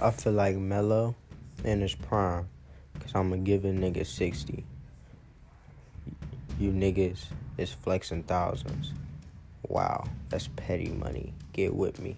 I feel like Melo in his prime, cause I'ma give a nigga sixty. You niggas is flexing thousands. Wow, that's petty money. Get with me.